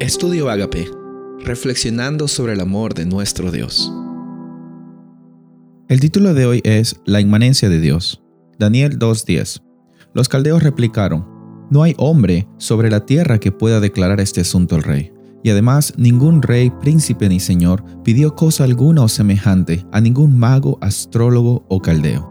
Estudio Agape, reflexionando sobre el amor de nuestro Dios. El título de hoy es La inmanencia de Dios. Daniel 2.10. Los caldeos replicaron, No hay hombre sobre la tierra que pueda declarar este asunto al rey. Y además, ningún rey, príncipe ni señor pidió cosa alguna o semejante a ningún mago, astrólogo o caldeo.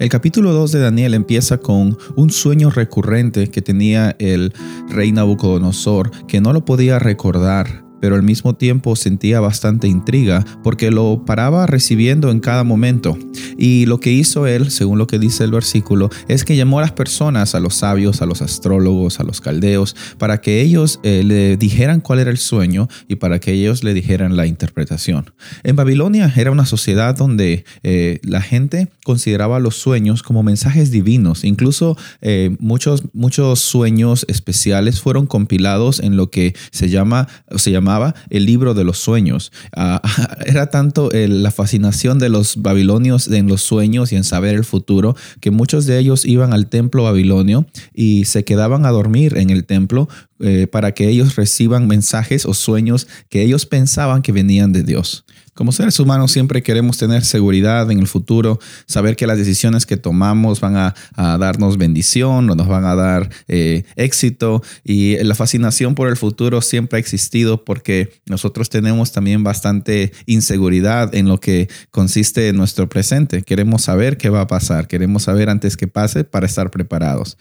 El capítulo 2 de Daniel empieza con un sueño recurrente que tenía el rey Nabucodonosor, que no lo podía recordar pero al mismo tiempo sentía bastante intriga porque lo paraba recibiendo en cada momento. Y lo que hizo él, según lo que dice el versículo, es que llamó a las personas, a los sabios, a los astrólogos, a los caldeos, para que ellos eh, le dijeran cuál era el sueño y para que ellos le dijeran la interpretación. En Babilonia era una sociedad donde eh, la gente consideraba los sueños como mensajes divinos. Incluso eh, muchos, muchos sueños especiales fueron compilados en lo que se llama, se llama el libro de los sueños. Ah, era tanto la fascinación de los babilonios en los sueños y en saber el futuro que muchos de ellos iban al templo babilonio y se quedaban a dormir en el templo eh, para que ellos reciban mensajes o sueños que ellos pensaban que venían de Dios. Como seres humanos siempre queremos tener seguridad en el futuro, saber que las decisiones que tomamos van a, darnos bendición o nos van a dar eh, éxito y la fascinación por el futuro siempre ha existido porque nosotros tenemos también bastante inseguridad en lo que consiste en nuestro presente. Queremos saber qué va a pasar, queremos saber antes que pase para estar preparados.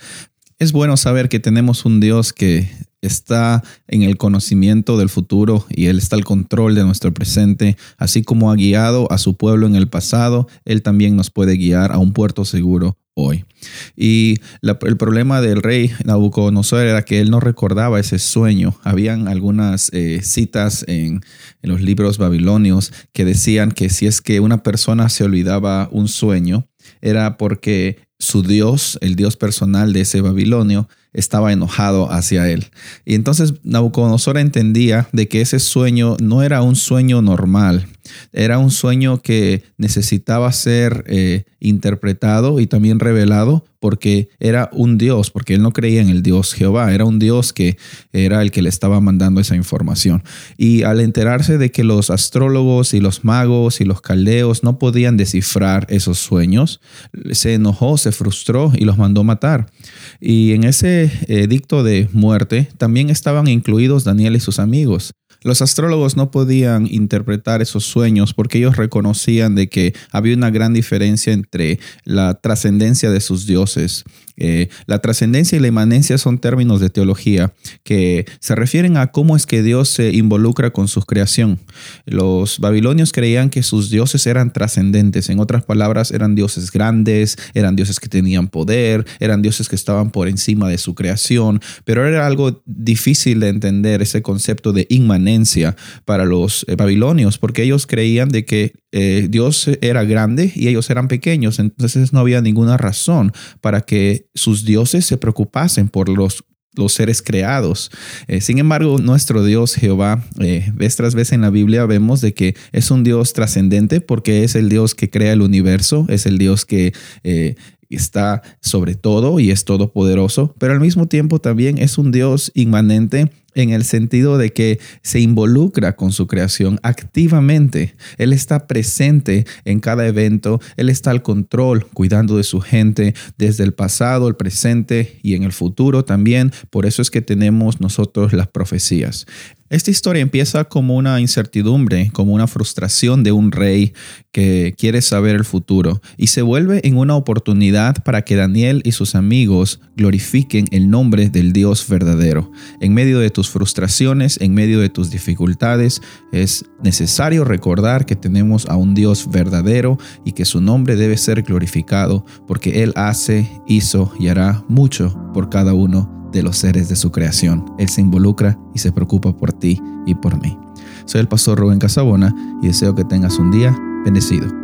Es bueno saber que tenemos un Dios que está en el conocimiento del futuro y Él está al control de nuestro presente, así como ha guiado a su pueblo en el pasado, Él también nos puede guiar a un puerto seguro hoy. Y el problema del rey Nabucodonosor era que él no recordaba ese sueño. Habían algunas eh, citas en, en los libros babilonios que decían que si es que una persona se olvidaba un sueño, era porque su Dios, el Dios personal de ese Babilonio, estaba enojado hacia él. Y entonces Nabucodonosor entendía de que ese sueño no era un sueño normal, era un sueño que necesitaba ser eh, interpretado y también revelado porque era un Dios, porque él no creía en el Dios Jehová, era un Dios que era el que le estaba mandando esa información. Y al enterarse de que los astrólogos y los magos y los caldeos no podían descifrar esos sueños, se enojó, se frustró y los mandó matar. Y en ese edicto de muerte también estaban incluidos Daniel y sus amigos. Los astrólogos no podían interpretar esos sueños porque ellos reconocían de que había una gran diferencia entre la trascendencia de sus dioses. Eh, la trascendencia y la inmanencia son términos de teología que se refieren a cómo es que Dios se involucra con su creación. Los babilonios creían que sus dioses eran trascendentes, en otras palabras, eran dioses grandes, eran dioses que tenían poder, eran dioses que estaban por encima de su creación, pero era algo difícil de entender ese concepto de inmanencia para los eh, babilonios, porque ellos creían de que eh, Dios era grande y ellos eran pequeños, entonces no había ninguna razón para que sus dioses se preocupasen por los los seres creados. Eh, sin embargo, nuestro Dios Jehová, eh, vez tras vez en la Biblia vemos de que es un Dios trascendente porque es el Dios que crea el universo, es el Dios que está sobre todo y es todopoderoso, pero al mismo tiempo también es un Dios inmanente en el sentido de que se involucra con su creación activamente. Él está presente en cada evento, Él está al control, cuidando de su gente desde el pasado, el presente y en el futuro también. Por eso es que tenemos nosotros las profecías. Esta historia empieza como una incertidumbre, como una frustración de un rey que quiere saber el futuro y se vuelve en una oportunidad para que Daniel y sus amigos glorifiquen el nombre del Dios verdadero. En medio de tus frustraciones, en medio de tus dificultades, es necesario recordar que tenemos a un Dios verdadero y que su nombre debe ser glorificado porque Él hace, hizo y hará mucho por cada uno de los seres de su creación. Él se involucra y se preocupa por ti y por mí. Soy el pastor Rubén Casabona y deseo que tengas un día bendecido.